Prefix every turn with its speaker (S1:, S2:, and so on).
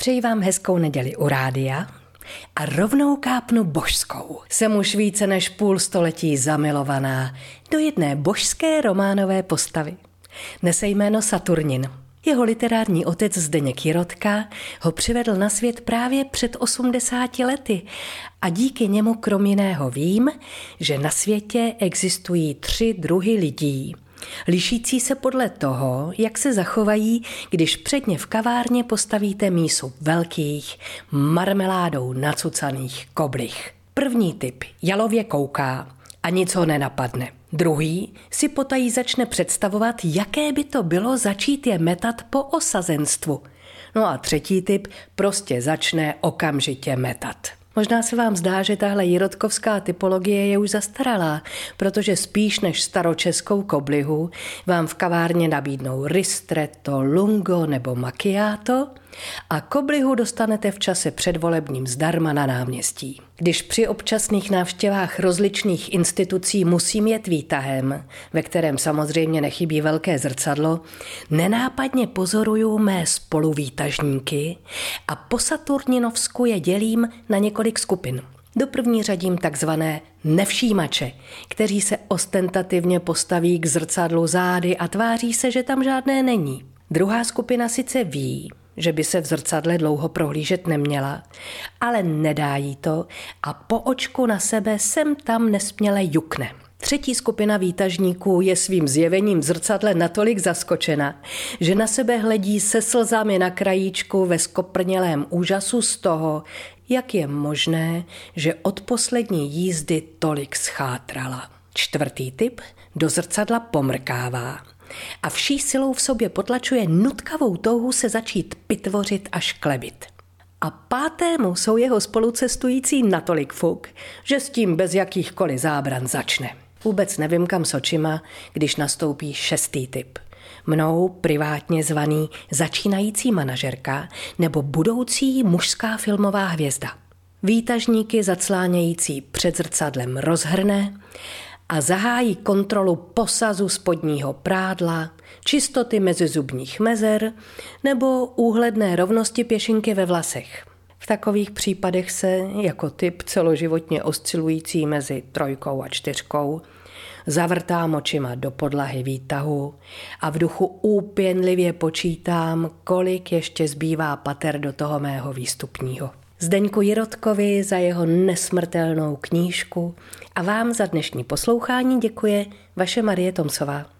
S1: Přeji vám hezkou neděli u rádia a rovnou kápnu božskou. Jsem už více než půl století zamilovaná do jedné božské románové postavy. Nese jméno Saturnin. Jeho literární otec Zdeněk Jirotka ho přivedl na svět právě před 80 lety a díky němu krom jiného vím, že na světě existují tři druhy lidí – lišící se podle toho, jak se zachovají, když předně v kavárně postavíte mísu velkých, marmeládou nacucaných koblich. První typ jalově kouká a nic ho nenapadne. Druhý si potají začne představovat, jaké by to bylo začít je metat po osazenstvu. No a třetí typ prostě začne okamžitě metat. Možná se vám zdá, že tahle jirotkovská typologie je už zastaralá, protože spíš než staročeskou koblihu vám v kavárně nabídnou ristretto, lungo nebo macchiato a koblihu dostanete v čase předvolebním zdarma na náměstí. Když při občasných návštěvách rozličných institucí musím jet výtahem, ve kterém samozřejmě nechybí velké zrcadlo, nenápadně pozoruju mé spoluvýtažníky a po Saturninovsku je dělím na několik skupin. Do první řadím takzvané nevšímače, kteří se ostentativně postaví k zrcadlu zády a tváří se, že tam žádné není. Druhá skupina sice ví, že by se v zrcadle dlouho prohlížet neměla, ale nedá jí to a po očku na sebe sem tam nesměle jukne. Třetí skupina výtažníků je svým zjevením v zrcadle natolik zaskočena, že na sebe hledí se slzami na krajíčku ve skoprnělém úžasu z toho, jak je možné, že od poslední jízdy tolik schátrala. Čtvrtý typ do zrcadla pomrkává a vší silou v sobě potlačuje nutkavou touhu se začít pitvořit a šklebit. A pátému jsou jeho spolucestující natolik fuk, že s tím bez jakýchkoliv zábran začne. Vůbec nevím kam s očima, když nastoupí šestý typ. Mnou privátně zvaný začínající manažerka nebo budoucí mužská filmová hvězda. Výtažníky zaclánějící před zrcadlem rozhrne a zahájí kontrolu posazu spodního prádla, čistoty mezizubních mezer nebo úhledné rovnosti pěšinky ve vlasech. V takových případech se jako typ celoživotně oscilující mezi trojkou a čtyřkou zavrtám očima do podlahy výtahu a v duchu úpěnlivě počítám, kolik ještě zbývá pater do toho mého výstupního. Zdeňku Jirotkovi za jeho nesmrtelnou knížku a vám za dnešní poslouchání děkuje vaše Marie Tomsová.